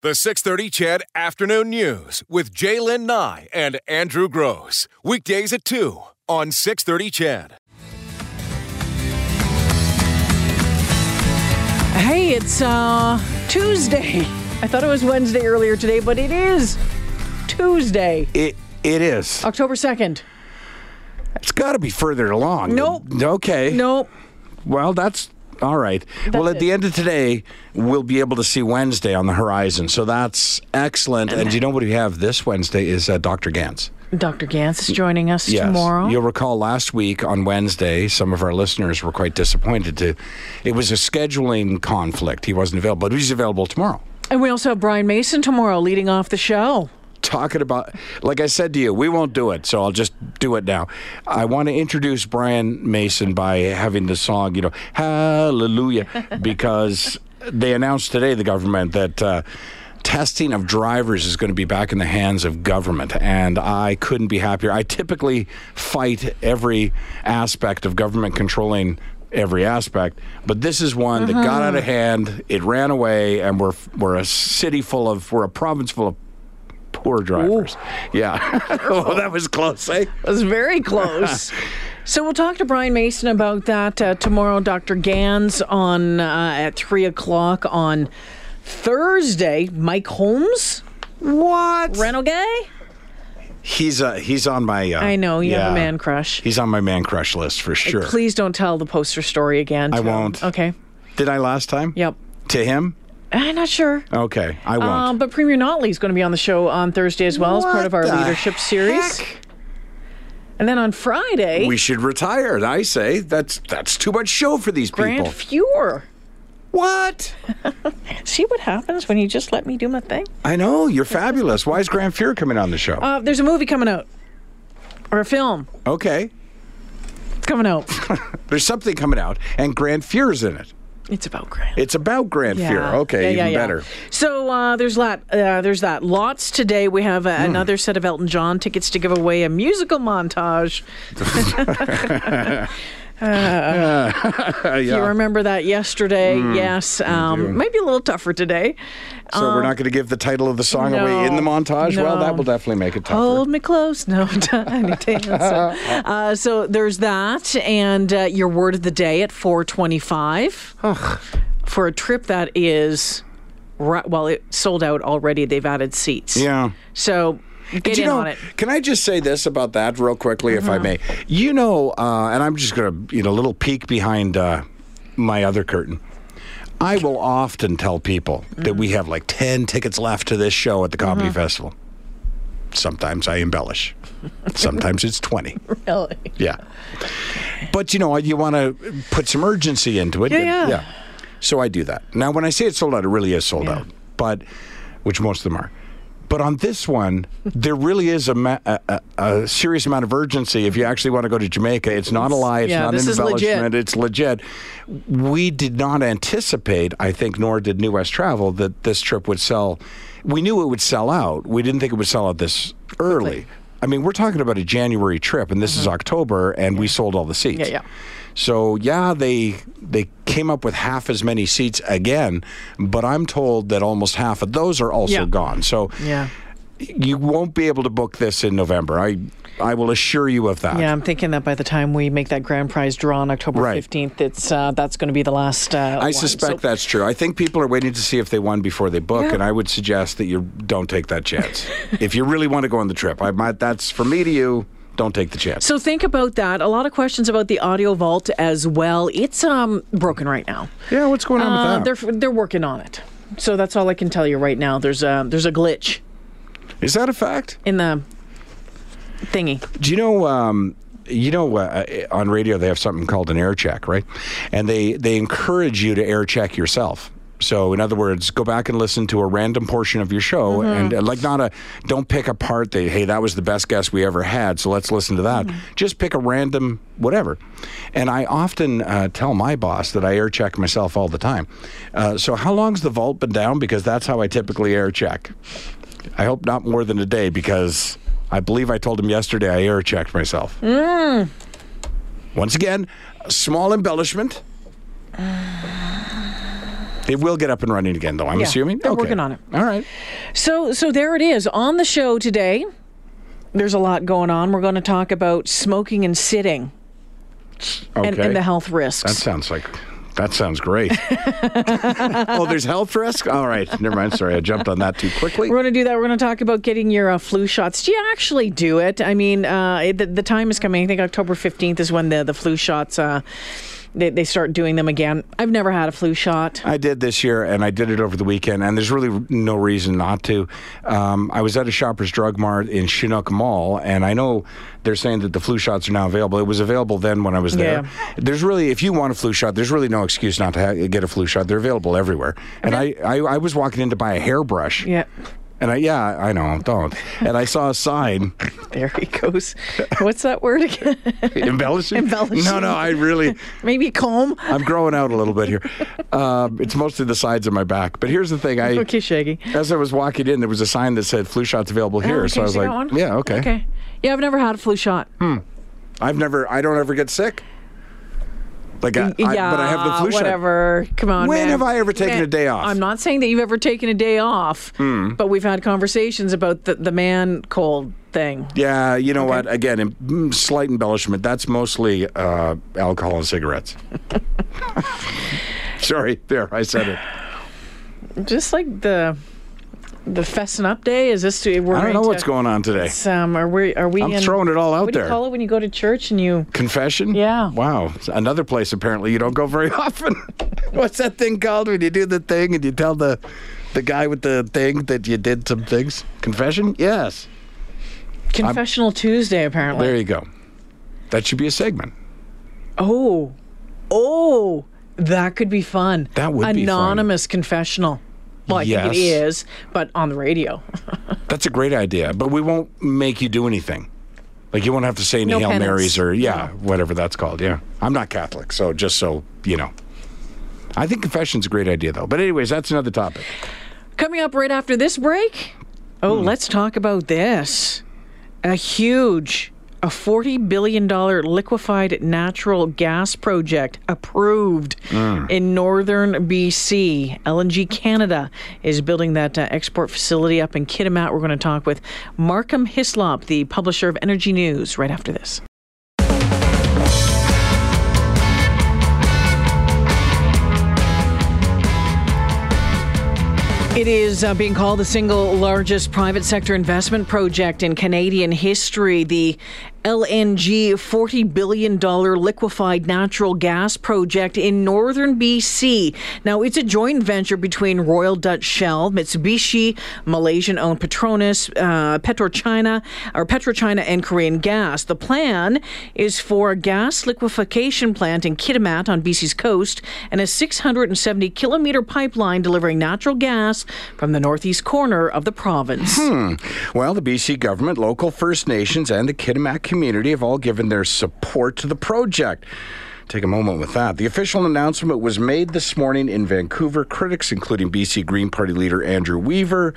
The 630 CHED Afternoon News with Jaylen Nye and Andrew Gross. Weekdays at 2 on 630 CHED. Hey, it's uh Tuesday. I thought it was Wednesday earlier today, but it is Tuesday, It it is. October 2nd. It's got to be further along. Nope. Okay. Nope. Well, that's all right. well, That's at the end of today, we'll be able to see Wednesday on the horizon. So that's excellent. And you know what we have this Wednesday is uh, Dr. Gans. Dr. Gans is joining us Yes. tomorrow. You'll recall last week on Wednesday, some of our listeners were quite disappointed to. It was a scheduling conflict. He wasn't available, but he's available tomorrow. And we also have Brian Mason tomorrow leading off the show. Talking about like I said to you, we won't do it, so I'll just do it now. I want to introduce Brian Mason by having the song, you know, Hallelujah, because they announced today, the government, that uh, testing of drivers is going to be back in the hands of government, and I couldn't be happier. I typically fight every aspect of government controlling every aspect, but this is one that got out of hand. It ran away, and we're we're a city full of we're a province full of poor drivers. Yeah. oh, that was close, eh? It was very close. so we'll talk to Brian Mason about that uh, tomorrow. Dr. Gans on uh, at three o'clock on Thursday. Mike Holmes, What? Guy. He's uh, he's on my. Uh, I know you have a man crush. He's on my man crush list for sure. Please don't tell the poster story again. I won't. Okay. Did I last time? Yep. To him? I'm not sure. Okay, I won't. Um, but Premier Notley is going to be on the show on Thursday as well as part of our leadership series. heck? And then on Friday, We should retire. I say that's that's too much show for these Grant people. Fuhr. What? See what happens when you just let me do my thing? I know you're fabulous. Why is Grant Fuhr coming on the show? Uh, there's a movie coming out, or a film. okay, It's coming out. there's something coming out, and Grant Fuhr's in it. It's about Grant. It's about Grant Fuhr. Okay, Yeah, yeah, even yeah. better. So uh, there's that. Uh, there's that. Lots today. We have uh, another set of Elton John tickets to give away. A musical montage. Uh, You remember that yesterday? yes. Um, might be a little tougher today. So we're not going to give the title of the song away in the no, montage. Well, that will definitely make it tougher. Hold me close, no tiny dancer. Uh, so there's that, and uh, your word of the day at 4:25 for a trip that is, ri- well, it sold out already. They've added seats. Yeah. So get in know, on it. Uh-huh. Can I just say this about that real quickly, if I may? You know, uh, and I'm just going to, you know, a little peek behind uh, my other curtain. I will often tell people that we have like 10 tickets left to this show at the Comedy Uh-huh. Festival. Sometimes I embellish. Sometimes it's 20. Really? Yeah. But you know, you want to put some urgency into it. Yeah, yeah. So I do that. Now, when I say it's sold out, it really is sold Yeah. out. But which most of them are. But on this one, there really is a, ma- a, a, a serious amount of urgency if you actually want to go to Jamaica. It's not a lie. It's yeah, not an is legit. It's legit. We did not anticipate, I think, nor did New West Travel, that this trip would sell. We knew it would sell out. We didn't think it would sell out this early. I mean, we're talking about a January trip, and this is October, and we sold all the seats. Mm-hmm. Yeah, yeah. So yeah, they they came up with half as many seats again, but I'm told that almost half of those are also Yeah. gone. So Yeah. you won't be able to book this in November. I I will assure you of that. Yeah, I'm thinking that by the time we make that grand prize draw on October Right. 15th, it's uh, that's going to be the last. Uh, I one. suspect So- that's true. I think people are waiting to see if they won before they book, Yeah. and I would suggest that you don't take that chance. if you really want to go on the trip, I might. That's for me to you. Don't take the chance. So think about that. A lot of questions about the audio vault as well. It's um broken right now. yeah, what's going on Uh, with that? they're they're working on it. So that's all I can tell you right now. There's a there's a glitch Is that a fact? in the thingy. Do you know? Um, you know, uh, on radio they have something called an air check, right? And they they encourage you to air check yourself. So, in other words, go back and listen to a random portion of your show, and uh, like not a don't pick a part that hey that was the best guest we ever had, so let's listen to that. Just pick a random whatever. And I often uh, tell my boss that I air check myself all the time. Uh, so, how long's the vault been down? Because that's how I typically air check. I hope not more than a day because I believe I told him yesterday I air checked myself. Once again, small embellishment. They will get up and running again, though. I'm Yeah, assuming. they're Okay. working on it. All right. So, so there it is on the show today. There's a lot going on. We're going to talk about smoking and sitting Okay. and, and the health risks. That sounds like. That sounds great. oh, there's health risk. All right, never mind. Sorry, I jumped on that too quickly. We're going to do that. We're going to talk about getting your uh, flu shots. Do you actually do it? I mean, uh, it- the, the time is coming. I think October 15th is when the, the flu shots, uh, they, they start doing them again. I've never had a flu shot. I did this year, and I did it over the weekend, and there's really no reason not to. Um, I was at a Shoppers Drug Mart in Chinook Mall, and I know they're saying that the flu shots are now available. It was available then when I was there. Yeah. There's really, if you want a flu shot, there's really no excuse not to ha- get a flu shot. They're available everywhere. And I, I, I was walking in to buy a hairbrush. Yeah. And I, yeah, I know, don't. And I saw a sign There he goes. What's that word again? embellishing. Embellishing. No, no, I really. Maybe comb. I'm growing out a little bit here. Um, it's mostly the sides of my back. But here's the thing: I Okay, Shaggy. as I was walking in, there was a sign that said "flu shots available here." Oh, okay, so I was like, one? "Yeah, okay." Okay. Yeah, I've never had a flu shot. Hmm. I've never, I don't ever get sick. Like, I, I- yeah, but I have the flu shot. whatever. Come on, When man. have I ever taken Man, a day off? I'm not saying that you've ever taken a day off, but we've had conversations about the, the man cold thing. Yeah, you know what? Again, mm, slight embellishment. That's mostly uh, alcohol and cigarettes. Sorry, there, I said it. Just like the the Fessin Up Day. Is this? We're I don't know going what's going on today. Um, are we? Are we? I'm in, throwing it all out What do you call it when you go to church and you? Confession? Yeah. Wow. Another place apparently you don't go very often. What's that thing called when you do the thing and you tell the the guy with the thing that you did some things? Confession? Yes. Confessional Tuesday, apparently. There you go. That should be a segment. Oh, oh, that could be fun. That would be anonymous confessional. Well, I think it Yes. is, but on the radio. That's a great idea, but we won't make you do anything. Like you won't have to say any No Hail penance. Marys or yeah, whatever that's called. Yeah. I'm not Catholic, so just so you know. I think confession's a great idea though. But anyways, that's another topic. Coming up right after this break. Oh, Hmm. let's talk about this. A huge, a $40 billion liquefied natural gas project approved Hmm. in northern BC. LNG Canada is building that uh, export facility up in Kitimat. We're going to talk with Markham Hislop, the publisher of Energi News, right after this. It is uh, being called the single largest private sector investment project in Canadian history. The LNG $40 billion liquefied natural gas project in northern BC. Now, it's a joint venture between Royal Dutch Shell, Mitsubishi, Malaysian owned Petronas, uh, PetroChina, or PetroChina, and Korean Gas. The plan is for a gas liquefaction plant in Kitimat on BC's coast and a 670 kilometer pipeline delivering natural gas from the northeast corner of the province. Hmm. Well, the BC government, local First Nations, and the Kitimat community have all given their support to the project. Take a moment with that. The official announcement was made this morning in Vancouver. Critics, including BC Green Party leader Andrew Weaver,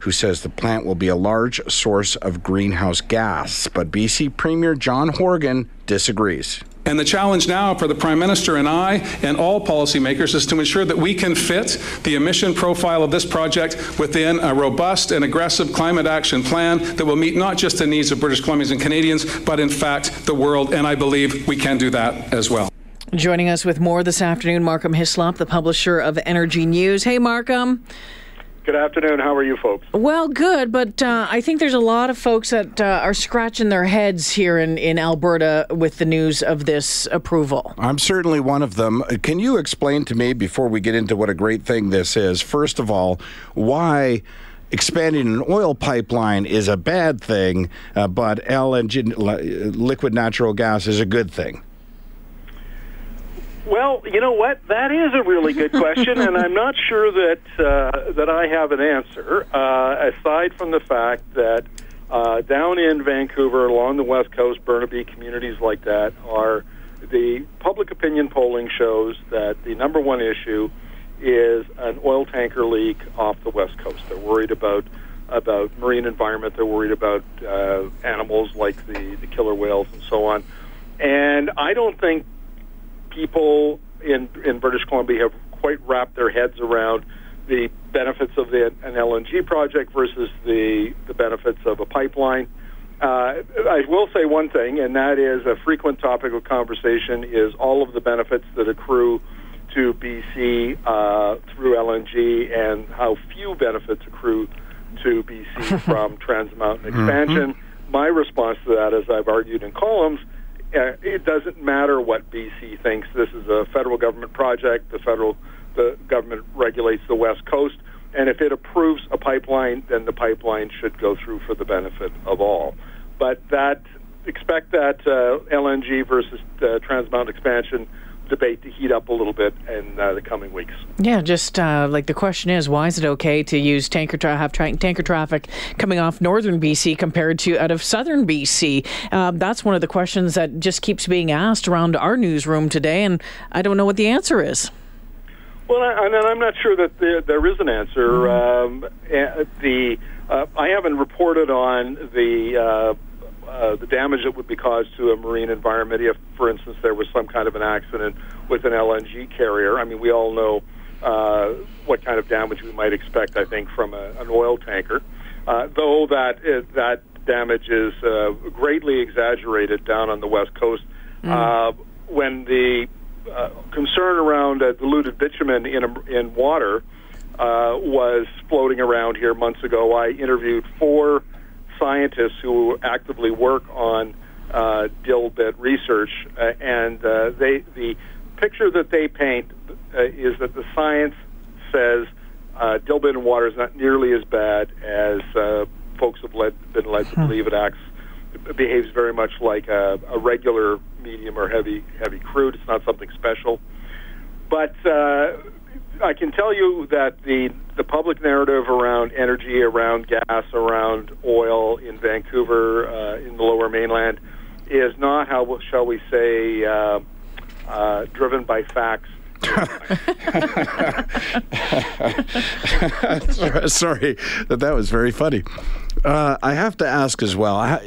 who says the plant will be a large source of greenhouse gas. But BC Premier John Horgan disagrees. And the challenge now for the Prime Minister and I and all policymakers is to ensure that we can fit the emission profile of this project within a robust and aggressive climate action plan that will meet not just the needs of British Columbians and Canadians, but in fact the world. And I believe we can do that as well. Joining us with more this afternoon, Markham Hislop, the publisher of Energi News. Hey, Markham. Good afternoon. How are you folks? Well, good, but uh, I think there's a lot of folks that uh, are scratching their heads here in, in Alberta with the news of this approval. I'm certainly one of them. Uh, Can you explain to me, before we get into what a great thing this is, first of all, why expanding an oil pipeline is a bad thing, uh, but LNG, li- liquid natural gas, is a good thing? Well, you know what? That is a really good question, and I'm not sure that uh, that I have an answer. Uh, aside from the fact that uh, down in Vancouver, along the west coast, Burnaby communities like that are the public opinion polling shows that the number one issue is an oil tanker leak off the west coast. They're worried about about marine environment. They're worried about uh, animals like the the killer whales and so on. And I don't think people in in British Columbia have quite wrapped their heads around the benefits of the, an LNG project versus the the benefits of a pipeline. Uh, I will say one thing, and that is a frequent topic of conversation is all of the benefits that accrue to BC uh, through LNG and how few benefits accrue to BC from Trans Mountain expansion. Mm-hmm. My response to that, as I've argued in columns, uh, it doesn't matter what BC thinks. This is a federal government project. The federal the government regulates the West Coast, and if it approves a pipeline, then the pipeline should go through for the benefit of all. But that expect that uh, LNG versus uh, Trans Mountain expansion debate to heat up a little bit in uh, the coming weeks. Yeah, just uh, like the question is, why is it okay to use tanker tra- have tra- tanker traffic coming off northern BC compared to out of southern BC? Uh, that's one of the questions that just keeps being asked around our newsroom today, and I don't know what the answer is. Well, I, and I'm not sure that there, there is an answer. Mm-hmm. Um, eh, the uh, I haven't reported on the uh, the damage that would be caused to a marine environment if, for instance, there was some kind of an accident with an LNG carrier. I mean, we all know uh, what kind of damage we might expect, I think, from a, an oil tanker. Uh, though that uh, that damage is uh, greatly exaggerated down on the west coast. Mm. Uh, when the uh, concern around uh, diluted bitumen in a, in water uh, was floating around here months ago, I interviewed four scientists who actively work on uh, dilbit research, uh, and uh, they the picture that they paint uh, is that the science says uh, dilbit in water is not nearly as bad as uh, folks have led, been led to believe. It acts it behaves very much like a, a regular medium or heavy heavy crude. It's not something special, but uh, I can tell you that the the public narrative around energy, around gas, around oil in Vancouver, uh, in the Lower Mainland, is not how shall we say uh, uh, driven by facts. Sorry, that that was very funny. Uh, I have to ask as well.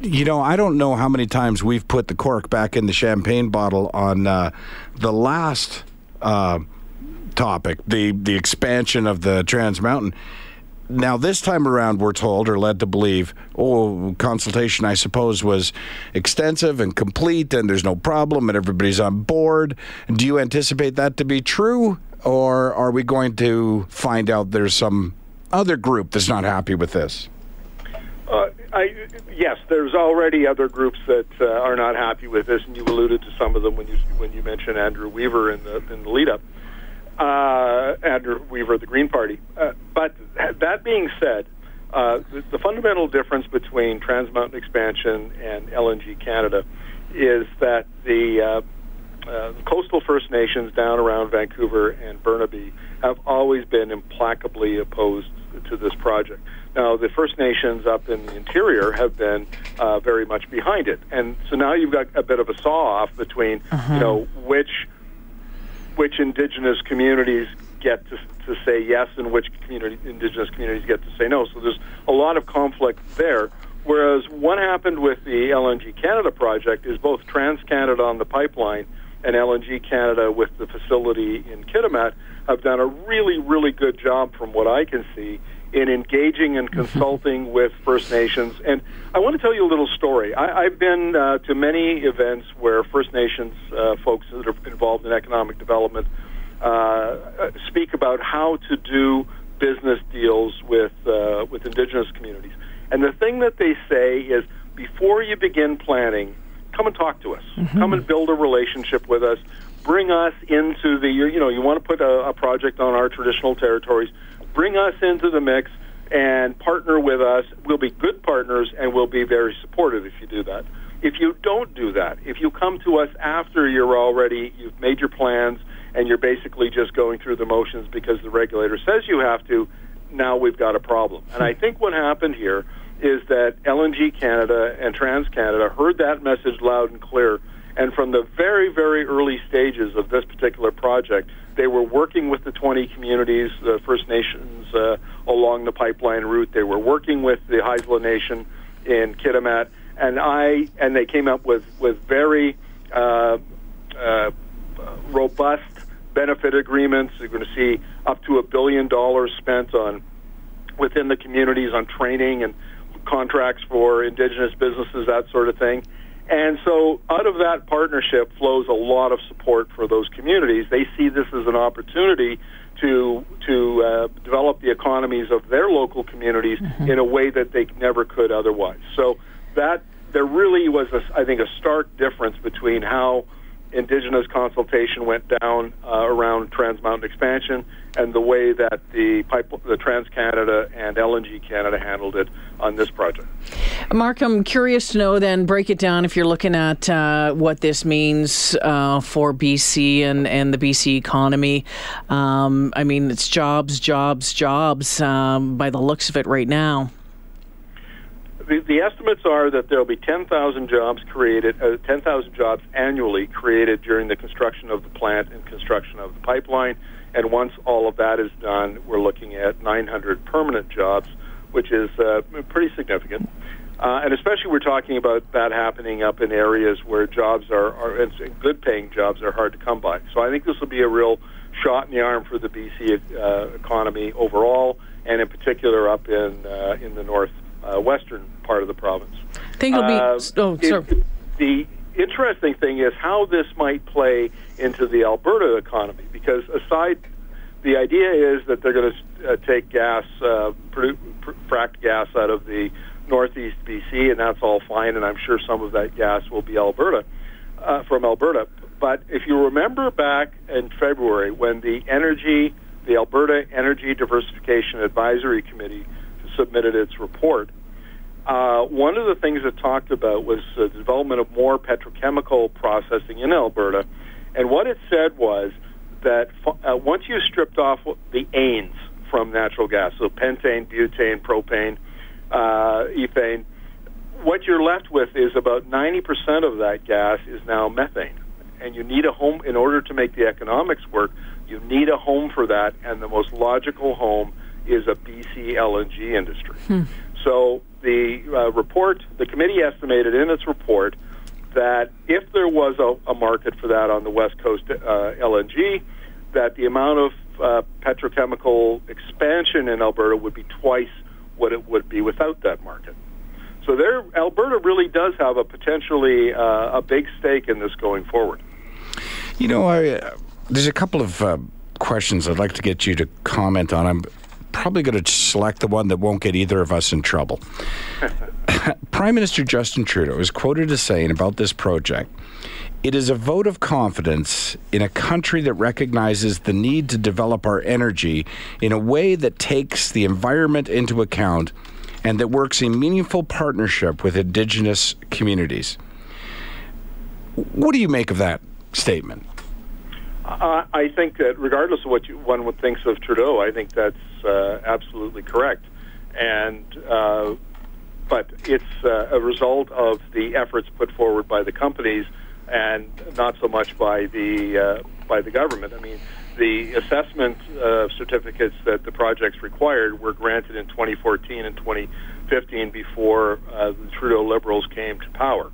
you know, I don't know how many times we've put the cork back in the champagne bottle on uh, the last uh, topic, the the expansion of the Trans Mountain. Now, this time around, we're told or led to believe, oh, consultation, I suppose, was extensive and complete, and there's no problem, and everybody's on board. Do you anticipate that to be true, or are we going to find out there's some other group that's not happy with this? Uh, I, yes, there's already other groups that uh, are not happy with this, and you alluded to some of them when you when you mentioned Andrew Weaver in the in the lead up uh, Andrew Weaver of the Green Party. Uh, but that being said, uh, the, the, fundamental difference between Trans Mountain expansion and LNG Canada is that the, uh, uh, coastal First Nations down around Vancouver and Burnaby have always been implacably opposed to this project. Now, the First Nations up in the interior have been uh, very much behind it, and so now you've got a bit of a saw-off between, uh-huh. you know, which which indigenous communities get to, to say yes and which community, indigenous communities get to say no. So there's a lot of conflict there. Whereas what happened with the LNG Canada project is both TransCanada on the pipeline and LNG Canada with the facility in Kitimat have done a really, really good job from what I can see in engaging and consulting with First Nations. And I want to tell you a little story. I, have been uh, to many events where First Nations uh, folks that are involved in economic development uh, speak about how to do business deals with uh, with Indigenous communities. And the thing that they say is, before you begin planning, come and talk to us. Mm-hmm. Come and build a relationship with us. Bring us into the you know you want to put a, a project on our traditional territories bring us into the mix and partner with us. We'll be good partners and we'll be very supportive if you do that. If you don't do that, if you come to us after you're already, you've made your plans and you're basically just going through the motions because the regulator says you have to, now we've got a problem. And I think what happened here is that LNG Canada and TransCanada heard that message loud and clear. And from the very, very early stages of this particular project, they were working with the 20 communities, the First Nations uh, along the pipeline route. They were working with the Haisla Nation in Kitimat, and I and they came up with with very uh, uh, robust benefit agreements. You're going to see up to a billion dollars spent on within the communities on training and contracts for indigenous businesses, that sort of thing. And so, out of that partnership flows a lot of support for those communities. They see this as an opportunity to to uh, develop the economies of their local communities mm-hmm. in a way that they never could otherwise. So that there really was, a, I think, a stark difference between how indigenous consultation went down uh, around Trans Mountain expansion and the way that the pipe, the Trans Canada and LNG Canada handled it on this project. Mark, I'm curious to know then, break it down if you're looking at uh, what this means uh, for BC and, and the BC economy. Um, I mean, it's jobs, jobs, jobs um, by the looks of it right now. The, the estimates are that there will be 10,000 jobs created, uh, 10,000 jobs annually created during the construction of the plant and construction of the pipeline. And once all of that is done, we're looking at 900 permanent jobs, which is uh, pretty significant. Uh, and especially we're talking about that happening up in areas where jobs are, are and good paying jobs are hard to come by. So I think this will be a real shot in the arm for the BC uh, economy overall, and in particular up in uh, in the north uh, western part of the province. I think it'll be. Uh, oh. It, the interesting thing is how this might play into the Alberta economy, because aside, the idea is that they're going to uh, take gas, uh, produ- pr- fracked gas out of the northeast BC, and that's all fine, and I'm sure some of that gas will be Alberta, uh, from Alberta. But if you remember back in February when the energy, the Alberta Energy Diversification Advisory Committee submitted its report, uh, one of the things it talked about was the development of more petrochemical processing in Alberta. And what it said was that uh, once you stripped off the anes from natural gas, so pentane, butane, propane, uh, ethane, what you're left with is about 90% of that gas is now methane. And you need a home, in order to make the economics work, you need a home for that, and the most logical home is a BC LNG industry. Hmm. So the uh, report, the committee estimated in its report that if there was a, a market for that on the West Coast uh, LNG, that the amount of uh, petrochemical expansion in Alberta would be twice what it would be without that market. So there, Alberta really does have a potentially uh, a big stake in this going forward. You know, I, uh, there's a couple of uh, questions I'd like to get you to comment on. I'm probably going to select the one that won't get either of us in trouble. Prime Minister Justin Trudeau is quoted as saying about this project it is a vote of confidence in a country that recognizes the need to develop our energy in a way that takes the environment into account and that works in meaningful partnership with Indigenous communities. What do you make of that statement? Uh, I think that regardless of what you, one would thinks of Trudeau, I think that's uh, absolutely correct. And uh, but it's uh, a result of the efforts put forward by the companies, and not so much by the uh, by the government. I mean, the assessment uh, certificates that the projects required were granted in 2014 and 2015 before the Trudeau Liberals came to power.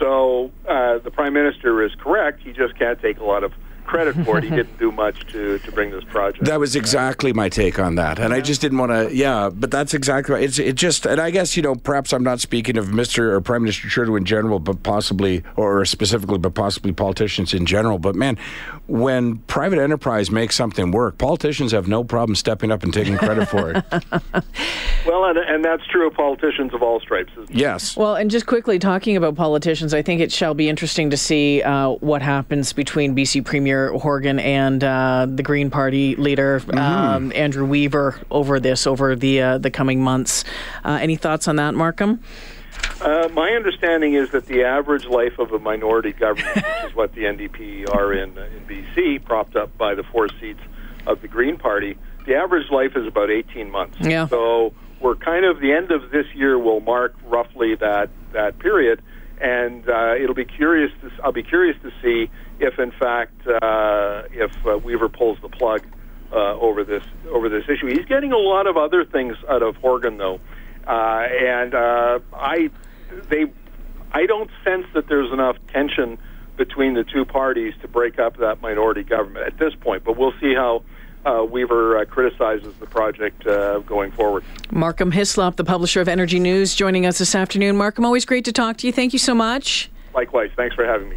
So the prime minister is correct. He just can't take a lot of credit for it. He didn't do much to, to bring this project. That was exactly my take on that, and yeah. I just didn't want to. Yeah, but that's exactly right. It's it just, and I guess you know, perhaps I'm not speaking of Mr. or Prime Minister Trudeau in general, but possibly, or specifically, but possibly politicians in general. But man, when private enterprise makes something work, politicians have no problem stepping up and taking credit for it. well, and, and that's true of politicians of all stripes. Yes. Well, and just quickly talking about politicians, I think it shall be interesting to see uh, what happens between BC Premier Horgan and uh, the Green Party leader mm-hmm. um, Andrew Weaver over this over the uh, the coming months. Uh, any thoughts on that, Markham? Uh, my understanding is that the average life of a minority government, which is what the NDP are in uh, in BC, propped up by the four seats of the Green Party, the average life is about 18 months. Yeah. So we're kind of the end of this year will mark roughly that that period, and uh, it'll be curious. To, I'll be curious to see if, in fact, uh, if uh, Weaver pulls the plug uh, over this over this issue. He's getting a lot of other things out of Horgan, though, uh, and uh, I they I don't sense that there's enough tension between the two parties to break up that minority government at this point. But we'll see how uh, Weaver uh, criticizes the project uh, going forward. Markham Hislop, the publisher of Energi News, joining us this afternoon. Markham, always great to talk to you. Thank you so much. Likewise. Thanks for having me.